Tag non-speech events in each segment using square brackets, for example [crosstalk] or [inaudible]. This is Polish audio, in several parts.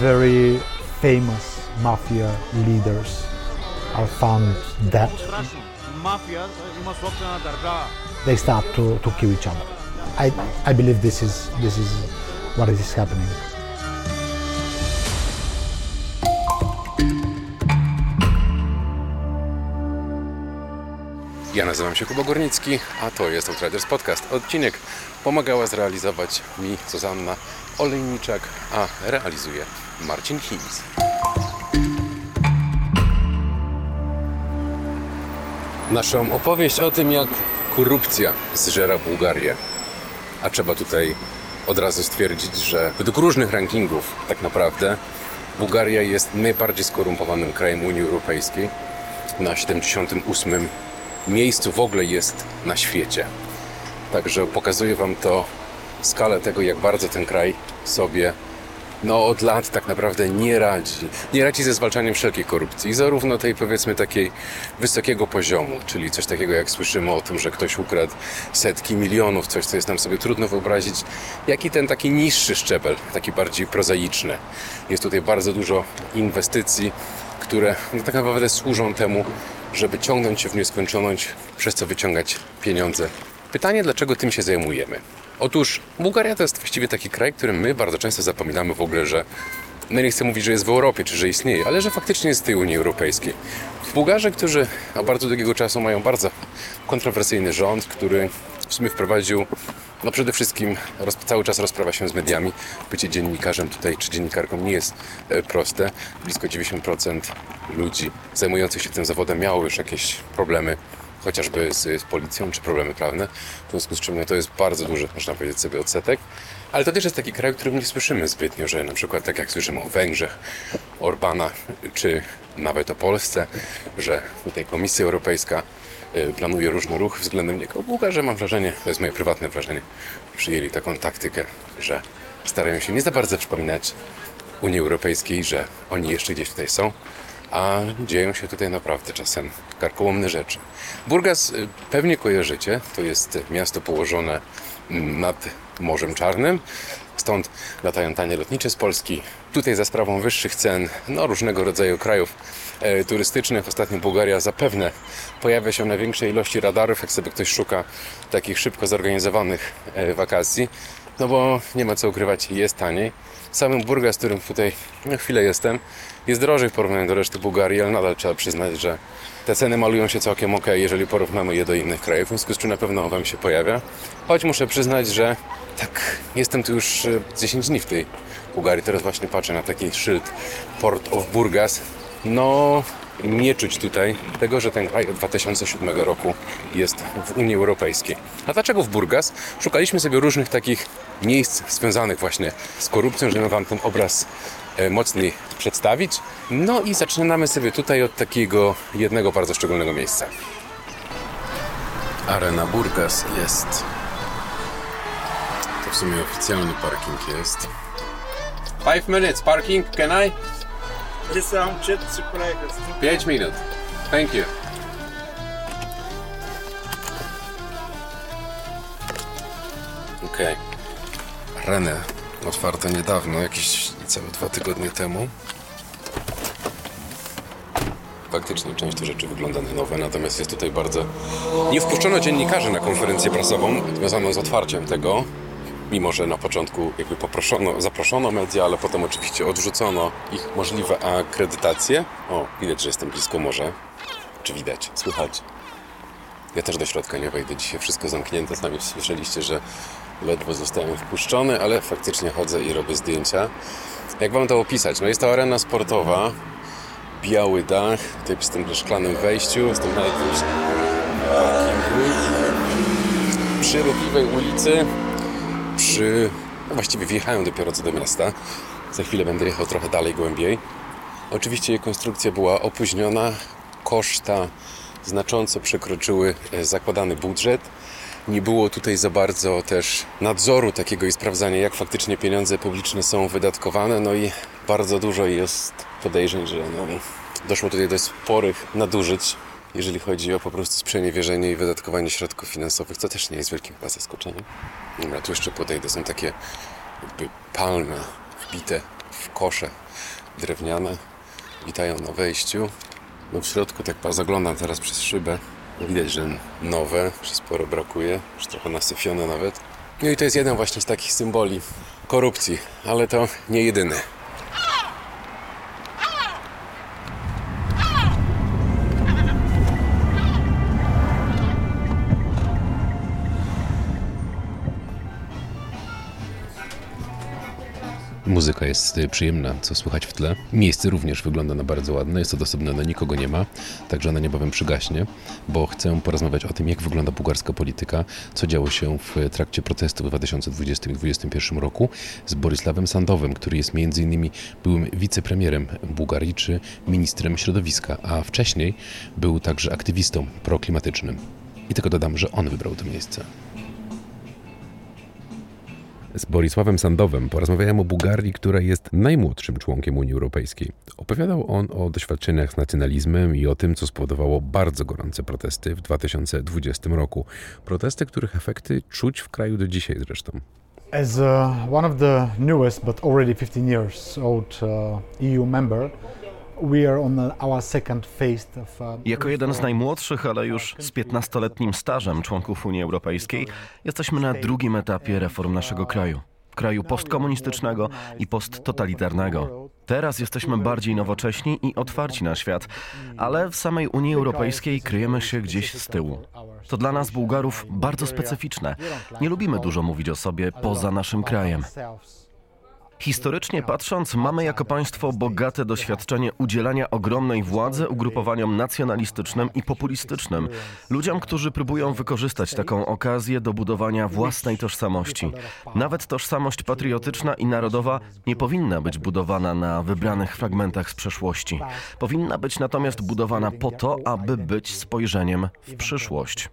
very famous mafia leaders are found dead, they start to, to kill each other. I, I believe this is, this is what is happening. Ja nazywam się Kuba Górnicki, a to jest Outriders Podcast. Odcinek pomagała zrealizować mi Zuzanna Olejniczak, a realizuje Marcin Chims. Naszą opowieść o tym, jak korupcja zżera Bułgarię. A trzeba tutaj od razu stwierdzić, że według różnych rankingów tak naprawdę Bułgaria jest najbardziej skorumpowanym krajem Unii Europejskiej. Na 78 miejscu w ogóle jest na świecie. Także pokazuje Wam to skalę tego, jak bardzo ten kraj sobie no od lat tak naprawdę nie radzi. Nie radzi ze zwalczaniem wszelkiej korupcji, zarówno tej powiedzmy takiej wysokiego poziomu, czyli coś takiego jak słyszymy o tym, że ktoś ukradł setki milionów, coś co jest nam sobie trudno wyobrazić, jak i ten taki niższy szczebel, taki bardziej prozaiczny. Jest tutaj bardzo dużo inwestycji, które no, tak naprawdę służą temu, żeby ciągnąć się w nieskończoność, przez co wyciągać pieniądze. Pytanie, dlaczego tym się zajmujemy? Otóż Bułgaria to jest właściwie taki kraj, którym my bardzo często zapominamy w ogóle, że no nie chcę mówić, że jest w Europie, czy że istnieje, ale że faktycznie jest w tej Unii Europejskiej. Bułgarzy, którzy od bardzo długiego czasu mają bardzo kontrowersyjny rząd, który w sumie wprowadził, no przede wszystkim roz, cały czas rozprawia się z mediami. Bycie dziennikarzem tutaj, czy dziennikarką nie jest e, proste. Blisko 90% ludzi zajmujących się tym zawodem miało już jakieś problemy chociażby z, z policją, czy problemy prawne. W związku z czym no, to jest bardzo duży, można powiedzieć sobie, odsetek. Ale to też jest taki kraj, o którym nie słyszymy zbytnio, że na przykład tak jak słyszymy o Węgrzech, Orbana, czy nawet o Polsce, że tutaj Komisja Europejska y, planuje różne ruchy względem niego. Bułgarze, mam wrażenie, to jest moje prywatne wrażenie, przyjęli taką taktykę, że starają się nie za bardzo przypominać Unii Europejskiej, że oni jeszcze gdzieś tutaj są, a dzieją się tutaj naprawdę czasem karkołomne rzeczy. Burgas y, pewnie kojarzycie, to jest miasto położone mm, nad Morzem Czarnym, stąd latają tanie lotnicze z Polski. Tutaj za sprawą wyższych cen no, różnego rodzaju krajów e, turystycznych, ostatnio Bułgaria zapewne pojawia się na większej ilości radarów, jak sobie ktoś szuka takich szybko zorganizowanych e, wakacji, no bo nie ma co ukrywać, jest taniej. Samym Burgas, w którym tutaj na chwilę jestem, jest drożej w porównaniu do reszty Bułgarii, ale nadal trzeba przyznać, że te ceny malują się całkiem ok, jeżeli porównamy je do innych krajów, w związku z czym na pewno Wam się pojawia. Choć muszę przyznać, że tak, jestem tu już e, 10 dni w tej Bułgarii. Teraz właśnie patrzę na taki szyld Port of Burgas. No, nie czuć tutaj tego, że ten kraj od 2007 roku jest w Unii Europejskiej. A dlaczego w Burgas? Szukaliśmy sobie różnych takich miejsc związanych właśnie z korupcją, żeby Wam ten obraz e, mocniej przedstawić. No i zaczynamy sobie tutaj od takiego jednego bardzo szczególnego miejsca. Arena Burgas jest. To w sumie oficjalny parking jest. Five minutes parking, can I? Gdzie są trzy, 5 minut. Thank you. Okej. Renę otwarte niedawno, jakieś całe dwa tygodnie temu. Faktycznie część tych rzeczy wygląda na nowe, natomiast jest tutaj bardzo... Nie wpuszczono dziennikarzy na konferencję prasową związaną z otwarciem tego mimo że na początku jakby poproszono, zaproszono media, ale potem oczywiście odrzucono ich możliwe akredytacje. O, widać, że jestem blisko morza. Czy widać? Słychać? Ja też do środka nie wejdę. Dzisiaj wszystko zamknięte. Sami słyszeliście, że ledwo zostałem wpuszczony, ale faktycznie chodzę i robię zdjęcia. Jak wam to opisać? No jest to arena sportowa. Biały dach, tutaj przy tym szklanym wejściu. Jestem na jakimś parkingu. Przy ruchliwej ulicy przy... No właściwie wjechałem dopiero co do miasta. Za chwilę będę jechał trochę dalej, głębiej. Oczywiście jej konstrukcja była opóźniona. Koszta znacząco przekroczyły e, zakładany budżet. Nie było tutaj za bardzo też nadzoru takiego i sprawdzania, jak faktycznie pieniądze publiczne są wydatkowane. No i bardzo dużo jest podejrzeń, że no, doszło tutaj do sporych nadużyć jeżeli chodzi o po prostu sprzeniewierzenie i wydatkowanie środków finansowych, co też nie jest wielkim chyba zaskoczeniem. Dobra, tu jeszcze podejdę, są takie jakby palmy wbite w kosze drewniane. Witają na wejściu. No w środku tak zaglądam teraz przez szybę. Widać, że nowe, że sporo brakuje, już trochę nasyfione nawet. No i to jest jeden właśnie z takich symboli korupcji, ale to nie jedyny. Muzyka jest y, przyjemna, co słychać w tle. Miejsce również wygląda na bardzo ładne, jest odosobnione, no nikogo nie ma, także ona niebawem przygaśnie, bo chcę porozmawiać o tym, jak wygląda bułgarska polityka, co działo się w trakcie protestów w 2020 i 2021 roku z Borisławem Sandowem, który jest innymi byłym wicepremierem Bułgarii czy ministrem środowiska, a wcześniej był także aktywistą proklimatycznym. I tylko dodam, że on wybrał to miejsce. Z Borisławem Sandowem porozmawiałem o Bułgarii, która jest najmłodszym członkiem Unii Europejskiej. Opowiadał on o doświadczeniach z nacjonalizmem i o tym, co spowodowało bardzo gorące protesty w 2020 roku. Protesty, których efekty czuć w kraju do dzisiaj zresztą. As uh, one of the newest but already 15 years old uh, EU member, Uh, Jako jeden z najmłodszych, ale już z 15-letnim stażem członków Unii Europejskiej, jesteśmy na drugim etapie reform naszego kraju. Kraju postkomunistycznego i posttotalitarnego. Teraz jesteśmy bardziej nowocześni i otwarci na świat, ale w samej Unii Europejskiej kryjemy się gdzieś z tyłu. To dla nas, Bułgarów, bardzo specyficzne. Nie lubimy dużo mówić o sobie poza naszym krajem. Historycznie patrząc, mamy jako państwo bogate doświadczenie udzielania ogromnej władzy ugrupowaniom nacjonalistycznym i populistycznym, ludziom, którzy próbują wykorzystać taką okazję do budowania własnej tożsamości. Nawet tożsamość patriotyczna i narodowa nie powinna być budowana na wybranych fragmentach z przeszłości. Powinna być natomiast budowana po to, aby być spojrzeniem w przyszłość.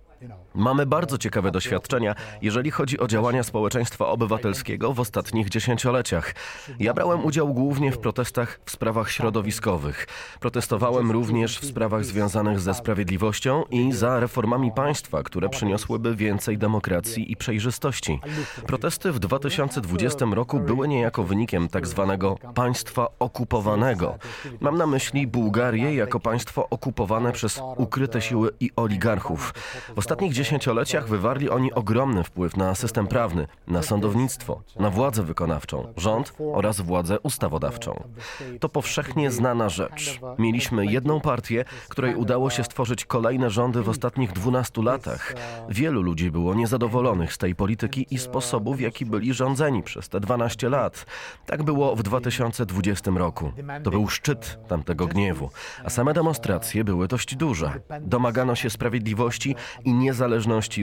Mamy bardzo ciekawe doświadczenia, jeżeli chodzi o działania społeczeństwa obywatelskiego w ostatnich dziesięcioleciach. Ja brałem udział głównie w protestach w sprawach środowiskowych. Protestowałem również w sprawach związanych ze sprawiedliwością i za reformami państwa, które przyniosłyby więcej demokracji i przejrzystości. Protesty w 2020 roku były niejako wynikiem tak zwanego państwa okupowanego. Mam na myśli Bułgarię jako państwo okupowane przez ukryte siły i oligarchów. W ostatnich dziesięcioleciach wywarli oni ogromny wpływ na system prawny, na sądownictwo, na władzę wykonawczą, rząd oraz władzę ustawodawczą. To powszechnie znana rzecz. Mieliśmy jedną partię, której udało się stworzyć kolejne rządy w ostatnich 12 latach. Wielu ludzi było niezadowolonych z tej polityki i sposobu, w jaki byli rządzeni przez te 12 lat. Tak było w 2020 roku. To był szczyt tamtego gniewu, a same demonstracje były dość duże. Domagano się sprawiedliwości i niezależności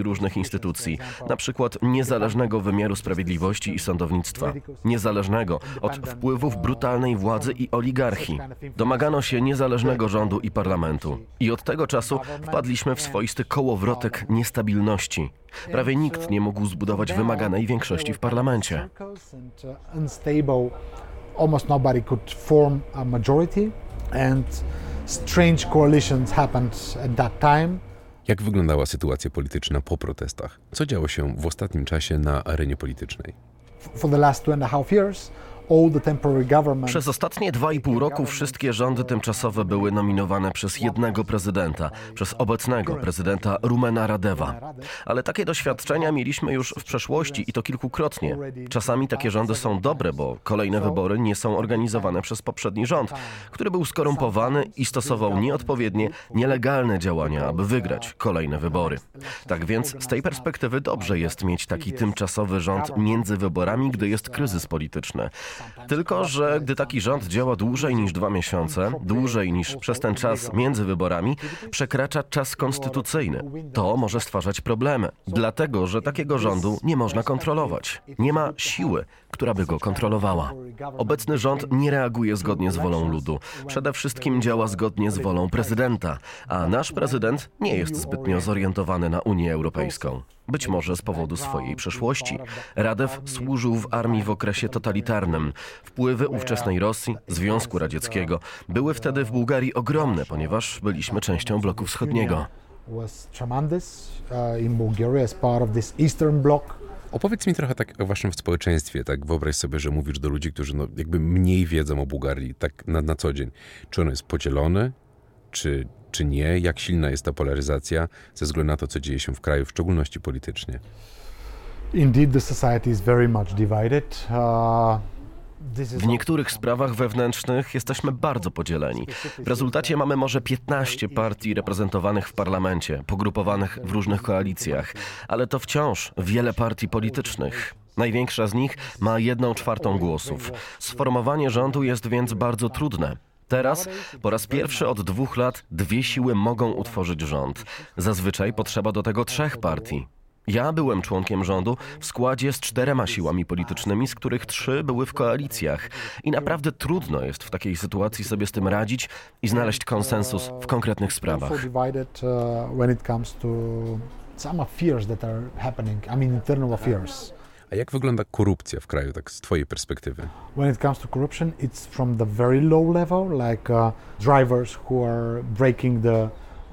różnych instytucji, na przykład niezależnego wymiaru sprawiedliwości i sądownictwa, niezależnego od wpływów brutalnej władzy i oligarchii. Domagano się niezależnego rządu i parlamentu. I od tego czasu wpadliśmy w swoisty kołowrotek niestabilności. Prawie nikt nie mógł zbudować wymaganej większości w parlamencie. Almost nobody could form a majority, and strange coalitions happened at that time. Jak wyglądała sytuacja polityczna po protestach? Co działo się w ostatnim czasie na arenie politycznej? For the last two and a half years, Przez ostatnie dwa i pół roku wszystkie rządy tymczasowe były nominowane przez jednego prezydenta, przez obecnego prezydenta Rumena Radewa. Ale takie doświadczenia mieliśmy już w przeszłości i to kilkukrotnie. Czasami takie rządy są dobre, bo kolejne wybory nie są organizowane przez poprzedni rząd, który był skorumpowany i stosował nieodpowiednie, nielegalne działania, aby wygrać kolejne wybory. Tak więc z tej perspektywy dobrze jest mieć taki tymczasowy rząd między wyborami, gdy jest kryzys polityczny. Tylko, że gdy taki rząd działa dłużej niż dwa miesiące, dłużej niż przez ten czas między wyborami, przekracza czas konstytucyjny. To może stwarzać problemy, dlatego że takiego rządu nie można kontrolować. Nie ma siły, która by go kontrolowała. Obecny rząd nie reaguje zgodnie z wolą ludu. Przede wszystkim działa zgodnie z wolą prezydenta, a nasz prezydent nie jest zbytnio zorientowany na Unię Europejską. Być może z powodu swojej przeszłości. Radew służył w armii w okresie totalitarnym. Wpływy ówczesnej Rosji, Związku Radzieckiego były wtedy w Bułgarii ogromne, ponieważ byliśmy częścią bloku wschodniego. Opowiedz mi trochę tak o waszym społeczeństwie, tak wyobraź sobie, że mówisz do ludzi, którzy no, jakby mniej wiedzą o Bułgarii, tak na, na co dzień. Czy ono jest podzielone, czy, czy nie? Jak silna jest ta polaryzacja ze względu na to, co dzieje się w kraju, w szczególności politycznie? Indeed, the society is very much divided. Uh, W niektórych sprawach wewnętrznych jesteśmy bardzo podzieleni. W rezultacie mamy może 15 partii reprezentowanych w parlamencie, pogrupowanych w różnych koalicjach, ale to wciąż wiele partii politycznych. Największa z nich ma jedną czwartą głosów. Sformowanie rządu jest więc bardzo trudne. Teraz, po raz pierwszy od dwóch lat, dwie siły mogą utworzyć rząd. Zazwyczaj potrzeba do tego trzech partii. Ja byłem członkiem rządu w składzie z czterema siłami politycznymi, z których trzy były w koalicjach. I naprawdę trudno jest w takiej sytuacji sobie z tym radzić i znaleźć konsensus w konkretnych sprawach. uh, some that are happening. I mean, internal. A jak wygląda korupcja w kraju, tak z twojej perspektywy? When it comes to corruption, it's from the very low level, like uh, drivers who are breaking the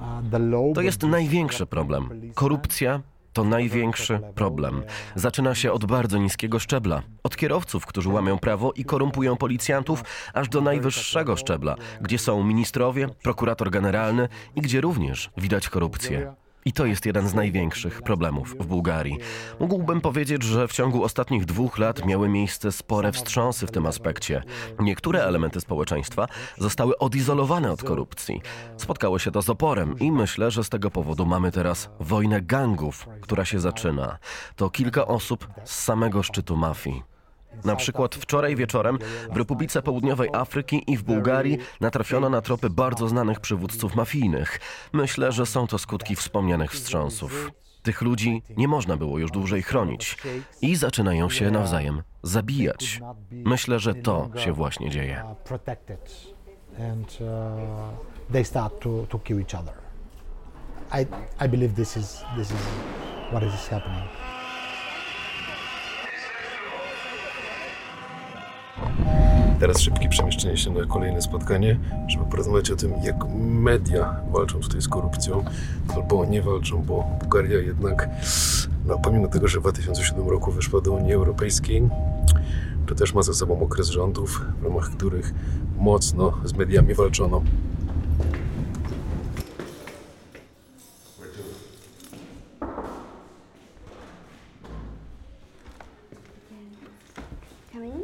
uh, the law. To jest największy problem. Korupcja to największy problem. Zaczyna się od bardzo niskiego szczebla. Od kierowców, którzy łamią prawo i korumpują policjantów, aż do najwyższego szczebla, gdzie są ministrowie, prokurator generalny i gdzie również widać korupcję. I to jest jeden z największych problemów w Bułgarii. Mógłbym powiedzieć, że w ciągu ostatnich dwóch lat miały miejsce spore wstrząsy w tym aspekcie. Niektóre elementy społeczeństwa zostały odizolowane od korupcji. Spotkało się to z oporem i myślę, że z tego powodu mamy teraz wojnę gangów, która się zaczyna. To kilka osób z samego szczytu mafii. Na przykład wczoraj wieczorem w Republice Południowej Afryki i w Bułgarii natrafiono na tropy bardzo znanych przywódców mafijnych. Myślę, że są to skutki wspomnianych wstrząsów. Tych ludzi nie można było już dłużej chronić i zaczynają się nawzajem zabijać. Myślę, że to się właśnie dzieje. uh. I believe this is this is what is happening. Teraz szybkie przemieszczenie się na kolejne spotkanie, żeby porozmawiać o tym, jak media walczą tutaj z korupcją, albo nie walczą, bo Bułgaria jednak, no, pomimo tego, że w 2007 roku weszła do Unii Europejskiej, to też ma za sobą okres rządów, w ramach których mocno z mediami walczono. Come in.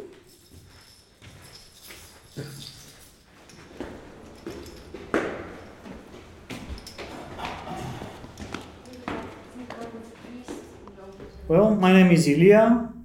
Well, my name is Ilya.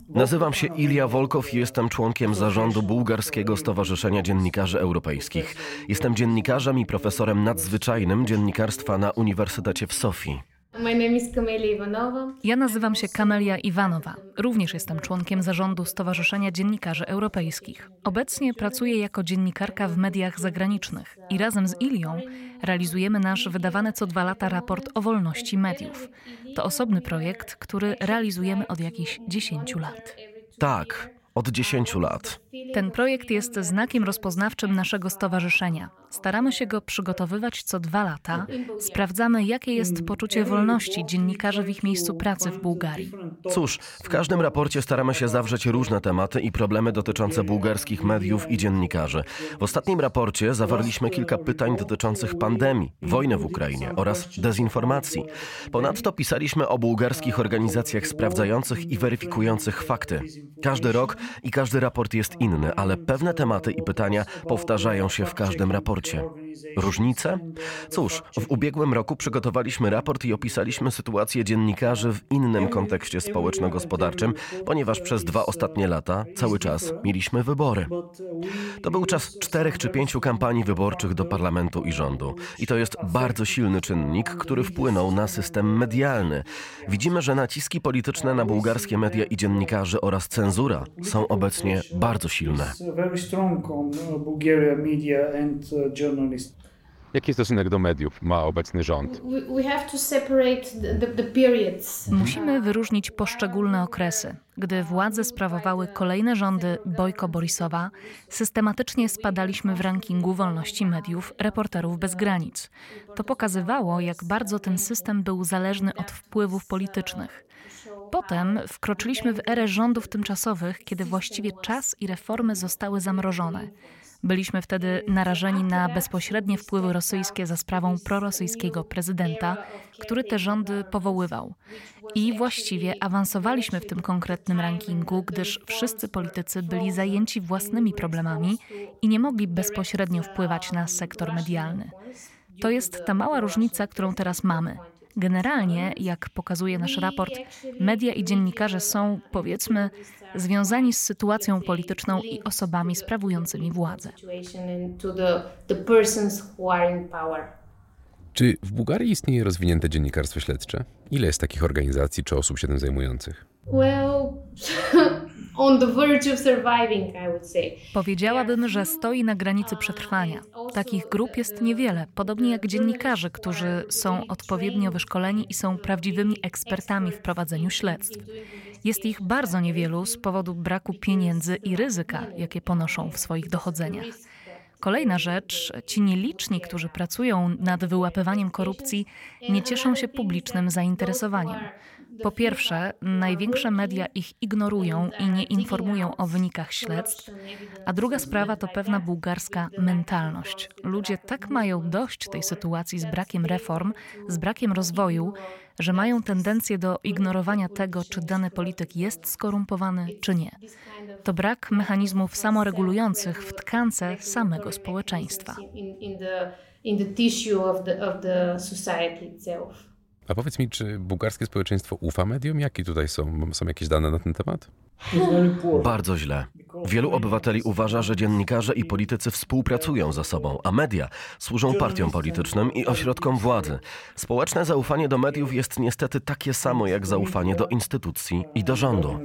Nazywam się Ilja Wolkow i jestem członkiem zarządu Bułgarskiego Stowarzyszenia Dziennikarzy Europejskich. Jestem dziennikarzem i profesorem nadzwyczajnym dziennikarstwa na Uniwersytecie w Sofii. My name is Kamelia Ivanova. Ja nazywam się Kamelia Iwanowa. Również jestem członkiem zarządu Stowarzyszenia Dziennikarzy Europejskich. Obecnie pracuję jako dziennikarka w mediach zagranicznych i razem z Ilią realizujemy nasz wydawany co dwa lata raport o wolności mediów. To osobny projekt, który realizujemy od jakichś 10 lat. Tak, od 10 lat. Ten projekt jest znakiem rozpoznawczym naszego stowarzyszenia. Staramy się go przygotowywać co dwa lata. Sprawdzamy, jakie jest poczucie wolności dziennikarzy w ich miejscu pracy w Bułgarii. Cóż, w każdym raporcie staramy się zawrzeć różne tematy i problemy dotyczące bułgarskich mediów i dziennikarzy. W ostatnim raporcie zawarliśmy kilka pytań dotyczących pandemii, wojny w Ukrainie oraz dezinformacji. Ponadto pisaliśmy o bułgarskich organizacjach sprawdzających i weryfikujących fakty. Każdy rok i każdy raport jest inny, ale pewne tematy i pytania powtarzają się w każdym raporcie. raporcie Różnice? Cóż, w ubiegłym roku przygotowaliśmy raport i opisaliśmy sytuację dziennikarzy w innym kontekście społeczno-gospodarczym, ponieważ przez dwa ostatnie lata cały czas mieliśmy wybory. To był czas czterech czy pięciu kampanii wyborczych do parlamentu i rządu. I to jest bardzo silny czynnik, który wpłynął na system medialny. Widzimy, że naciski polityczne na bułgarskie media i dziennikarzy oraz cenzura są obecnie bardzo silne. Media and journalists. Jaki stosunek do mediów ma obecny rząd? Musimy wyróżnić poszczególne okresy. Gdy władze sprawowały kolejne rządy Bojko Borisowa, systematycznie spadaliśmy w rankingu wolności mediów Reporterów Bez Granic. To pokazywało, jak bardzo ten system był zależny od wpływów politycznych. Potem wkroczyliśmy w erę rządów tymczasowych, kiedy właściwie czas i reformy zostały zamrożone. Byliśmy wtedy narażeni na bezpośrednie wpływy rosyjskie za sprawą prorosyjskiego prezydenta, który te rządy powoływał. I właściwie awansowaliśmy w tym konkretnym rankingu, gdyż wszyscy politycy byli zajęci własnymi problemami i nie mogli bezpośrednio wpływać na sektor medialny. To jest ta mała różnica, którą teraz mamy. Generalnie, jak pokazuje nasz raport, media i dziennikarze są, powiedzmy, związani z sytuacją polityczną i osobami sprawującymi władzę. Czy w Bułgarii istnieje rozwinięte dziennikarstwo śledcze? Ile jest takich organizacji czy osób się tym zajmujących? Well, [laughs] Powiedziałabym, że stoi na granicy przetrwania. Takich grup jest niewiele, podobnie jak dziennikarze, którzy są odpowiednio wyszkoleni i są prawdziwymi ekspertami w prowadzeniu śledztw. Jest ich bardzo niewielu z powodu braku pieniędzy i ryzyka, jakie ponoszą w swoich dochodzeniach. Kolejna rzecz, ci nieliczni, którzy pracują nad wyłapywaniem korupcji, nie cieszą się publicznym zainteresowaniem. Po pierwsze, największe media ich ignorują i nie informują o wynikach śledztw, a druga sprawa to pewna bułgarska mentalność. Ludzie tak mają dość tej sytuacji z brakiem reform, z brakiem rozwoju, że mają tendencję do ignorowania tego, czy dany polityk jest skorumpowany, czy nie. To brak mechanizmów samoregulujących w tkance samego społeczeństwa. In the tissue of the, of the society itself. A powiedz mi, czy bułgarskie społeczeństwo ufa mediom? Jakie tutaj są? Są jakieś dane na ten temat? Bardzo źle. Wielu obywateli uważa, że dziennikarze i politycy współpracują ze sobą, a media służą partiom politycznym i ośrodkom władzy. Społeczne zaufanie do mediów jest niestety takie samo jak zaufanie do instytucji i do rządu.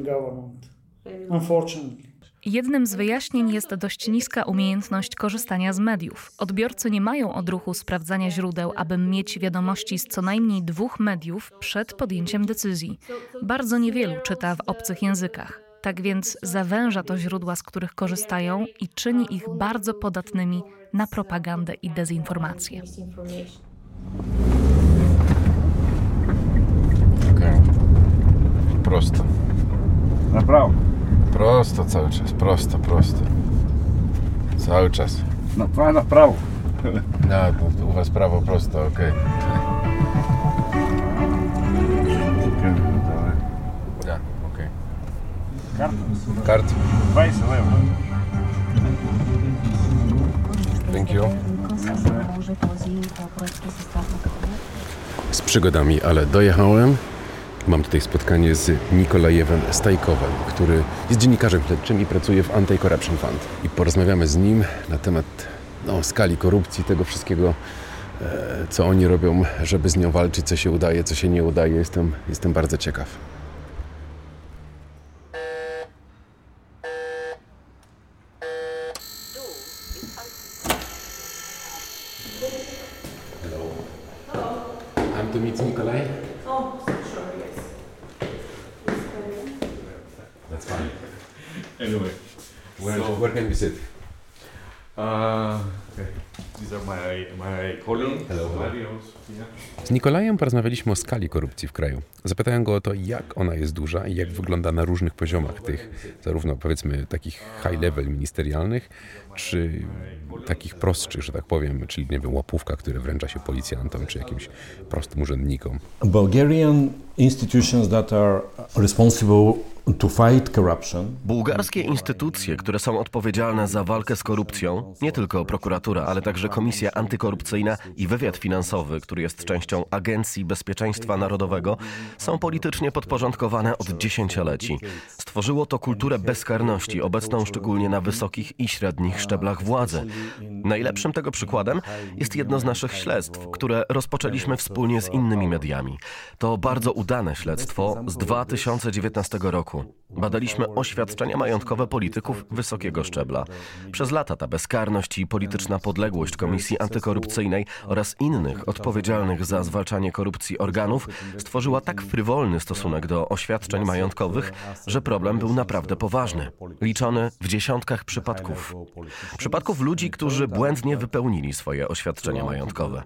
Unfortunately. Jednym z wyjaśnień jest dość niska umiejętność korzystania z mediów. Odbiorcy nie mają odruchu sprawdzania źródeł, aby mieć wiadomości z co najmniej dwóch mediów przed podjęciem decyzji. Bardzo niewielu czyta w obcych językach. Tak więc zawęża to źródła, z których korzystają i czyni ich bardzo podatnymi na propagandę i dezinformację. Okej. Prosto. Na prawo. Prosto cały czas. Prosto, prosto. Cały czas. Na, prawo, na prawo. No, u was prawo prosto, okej. Ja, okej. Karta. Kart. 20 lewo. Thank you. Z przygodami, ale dojechałem. Mam tutaj spotkanie z Nikolajewem Stajkowem, który jest dziennikarzem śledczym i pracuje w Anti-Corruption Fund. I porozmawiamy z nim na temat no, skali korupcji, tego wszystkiego, e, co oni robią, żeby z nią walczyć, co się udaje, co się nie udaje. Jestem, jestem bardzo ciekaw. I'm to meet Nikolaj. That's fine. Anyway. Where, where can we sit? Uh, okay. These are my my colleagues. Hello. Varios, yeah. Z Nikolajem porozmawialiśmy o skali korupcji w kraju. Zapytałem go o to, jak ona jest duża i jak wygląda na różnych poziomach tych, zarówno powiedzmy takich high level ministerialnych, czy takich prostszych, że tak powiem, czyli nie wiem, łapówka, które wręcza się policjantom czy jakimś prostym urzędnikom. Bulgarian institutions that are responsible Bułgarskie instytucje, które są odpowiedzialne za walkę z korupcją, nie tylko prokuratura, ale także Komisja Antykorupcyjna i Wywiad Finansowy, który jest częścią Agencji Bezpieczeństwa Narodowego, są politycznie podporządkowane od dziesięcioleci. Stworzyło to kulturę bezkarności, obecną szczególnie na wysokich i średnich szczeblach władzy. Najlepszym tego przykładem jest jedno z naszych śledztw, które rozpoczęliśmy wspólnie z innymi mediami. To bardzo udane śledztwo z 2019 roku. Risiko. Badaliśmy oświadczenia majątkowe polityków wysokiego szczebla. Przez lata ta bezkarność i polityczna podległość Komisji Antykorupcyjnej oraz innych odpowiedzialnych za zwalczanie korupcji organów stworzyła tak frywolny stosunek do oświadczeń majątkowych, że problem był naprawdę poważny. Liczony w dziesiątkach przypadków. Przypadków ludzi, którzy błędnie wypełnili swoje oświadczenia majątkowe.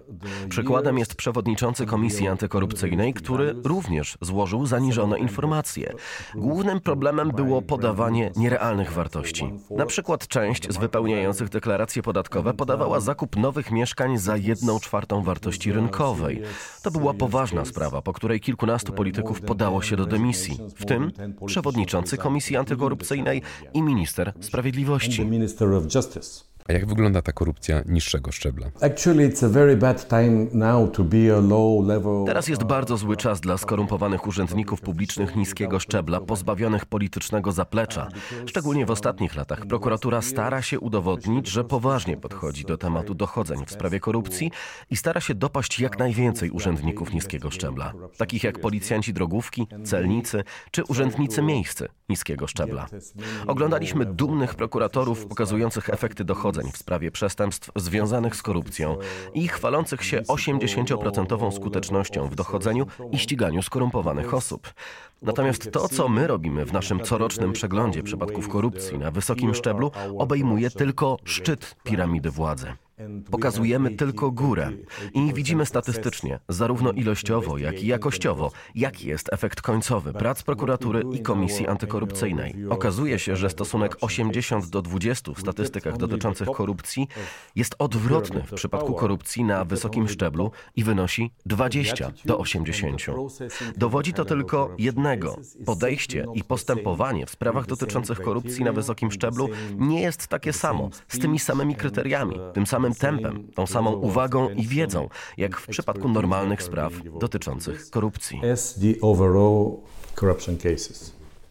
Przykładem jest przewodniczący Komisji Antykorupcyjnej, który również złożył zaniżone informacje. Głównym problemem było podawanie nierealnych wartości. Na przykład część z wypełniających deklaracje podatkowe podawała zakup nowych mieszkań za jedną czwartą wartości rynkowej. To była poważna sprawa, po której kilkunastu polityków podało się do dymisji, w tym przewodniczący Komisji Antykorupcyjnej i minister sprawiedliwości. A jak wygląda ta korupcja niższego szczebla? Teraz jest bardzo zły czas dla skorumpowanych urzędników publicznych niskiego szczebla, pozbawionych politycznego zaplecza. Szczególnie w ostatnich latach prokuratura stara się udowodnić, że poważnie podchodzi do tematu dochodzeń w sprawie korupcji i stara się dopaść jak najwięcej urzędników niskiego szczebla, takich jak policjanci drogówki, celnicy czy urzędnicy miejscy niskiego szczebla. Oglądaliśmy dumnych prokuratorów pokazujących efekty dochodzeń w sprawie przestępstw związanych z korupcją i chwalących się 80% skutecznością w dochodzeniu i ściganiu skorumpowanych osób. Natomiast to, co my robimy w naszym corocznym przeglądzie przypadków korupcji na wysokim szczeblu, obejmuje tylko szczyt piramidy władzy. Pokazujemy tylko górę i widzimy statystycznie, zarówno ilościowo, jak i jakościowo, jaki jest efekt końcowy prac prokuratury i Komisji Antykorupcyjnej. Okazuje się, że stosunek 80 do 20 w statystykach dotyczących korupcji jest odwrotny w przypadku korupcji na wysokim szczeblu i wynosi 20 do 80. Dowodzi to tylko jednego. Podejście i postępowanie w sprawach dotyczących korupcji na wysokim szczeblu nie jest takie samo, z tymi samymi kryteriami, tym samym tempem, tą samą uwagą i wiedzą, jak w przypadku normalnych spraw dotyczących korupcji.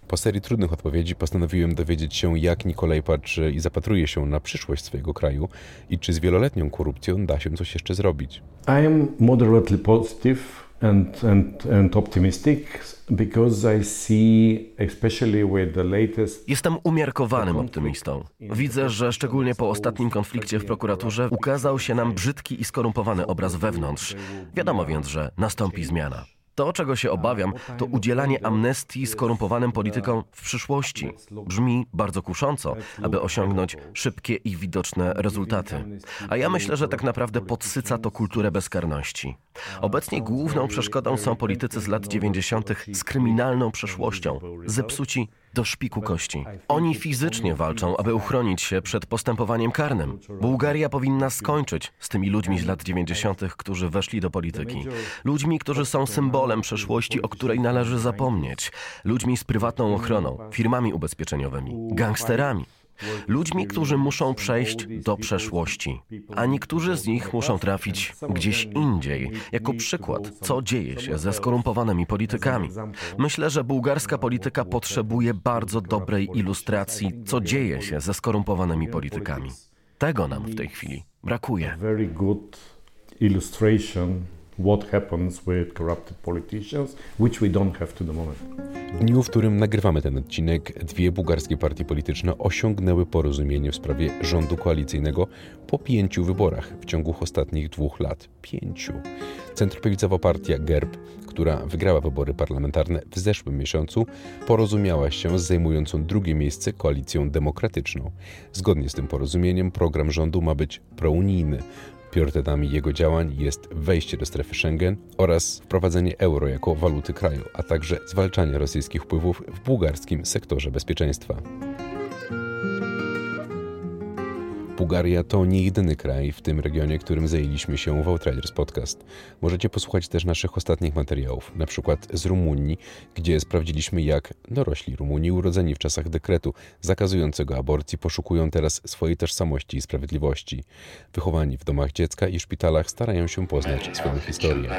Po serii trudnych odpowiedzi postanowiłem dowiedzieć się, jak Nikolaj patrzy i zapatruje się na przyszłość swojego kraju i czy z wieloletnią korupcją da się coś jeszcze zrobić. I am moderately positive and, and, and optimistic because I see, especially with the latest... Jestem umiarkowanym optymistą. Widzę, że szczególnie po ostatnim konflikcie w prokuraturze ukazał się nam brzydki i skorumpowany obraz wewnątrz. Wiadomo więc, że nastąpi zmiana. To, czego się obawiam, to udzielanie amnestii skorumpowanym politykom w przyszłości. Brzmi bardzo kusząco, aby osiągnąć szybkie i widoczne rezultaty. A ja myślę, że tak naprawdę podsyca to kulturę bezkarności. Obecnie główną przeszkodą są politycy z lat 90. z kryminalną przeszłością, zepsuci do szpiku kości. Oni fizycznie walczą, aby uchronić się przed postępowaniem karnym. Bułgaria powinna skończyć z tymi ludźmi z lat 90., którzy weszli do polityki. Ludźmi, którzy są symbolem przeszłości, o której należy zapomnieć. Ludźmi z prywatną ochroną, firmami ubezpieczeniowymi, gangsterami. Ludźmi, którzy muszą przejść do przeszłości, a niektórzy z nich muszą trafić gdzieś indziej. Jako przykład, co dzieje się ze skorumpowanymi politykami. Myślę, że bułgarska polityka potrzebuje bardzo dobrej ilustracji, co dzieje się ze skorumpowanymi politykami. Tego nam w tej chwili brakuje. What happens with corrupted politicians, which we don't have to the moment. W dniu, w którym nagrywamy ten odcinek, dwie bułgarskie partie polityczne osiągnęły porozumienie w sprawie rządu koalicyjnego po pięciu wyborach w ciągu ostatnich dwóch lat. Pięciu. Centroprawicowa partia GERB, która wygrała wybory parlamentarne w zeszłym miesiącu, porozumiała się z zajmującą drugie miejsce koalicją demokratyczną. Zgodnie z tym porozumieniem program rządu ma być prounijny. Priorytetami jego działań jest wejście do strefy Schengen oraz wprowadzenie euro jako waluty kraju, a także zwalczanie rosyjskich wpływów w bułgarskim sektorze bezpieczeństwa. Bułgaria to nie jedyny kraj w tym regionie, którym zajęliśmy się w Outriders Podcast. Możecie posłuchać też naszych ostatnich materiałów, na przykład z Rumunii, gdzie sprawdziliśmy jak dorośli Rumuni urodzeni w czasach dekretu zakazującego aborcji poszukują teraz swojej tożsamości i sprawiedliwości. Wychowani w domach dziecka i szpitalach starają się poznać swoją historię.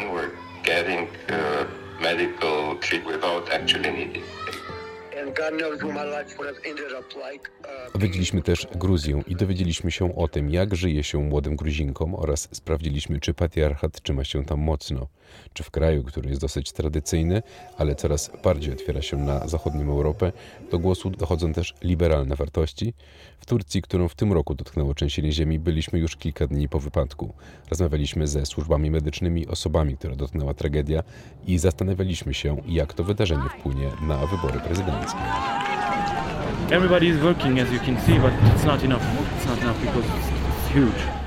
Odwiedziliśmy też Gruzję i dowiedzieliśmy się o tym, jak żyje się młodym Gruzinkom oraz sprawdziliśmy, czy patriarchat trzyma się tam mocno, czy w kraju, który jest dosyć tradycyjny, ale coraz bardziej otwiera się na zachodnią Europę, do głosu dochodzą też liberalne wartości. W Turcji, którą w tym roku dotknęło trzęsienie ziemi, byliśmy już kilka dni po wypadku. Rozmawialiśmy ze służbami medycznymi, osobami, które dotknęła tragedia i zastanawialiśmy się, jak to wydarzenie wpłynie na wybory prezydenckie. Everybody is working, as you can see, but it's not enough. It's not enough because it's, huge.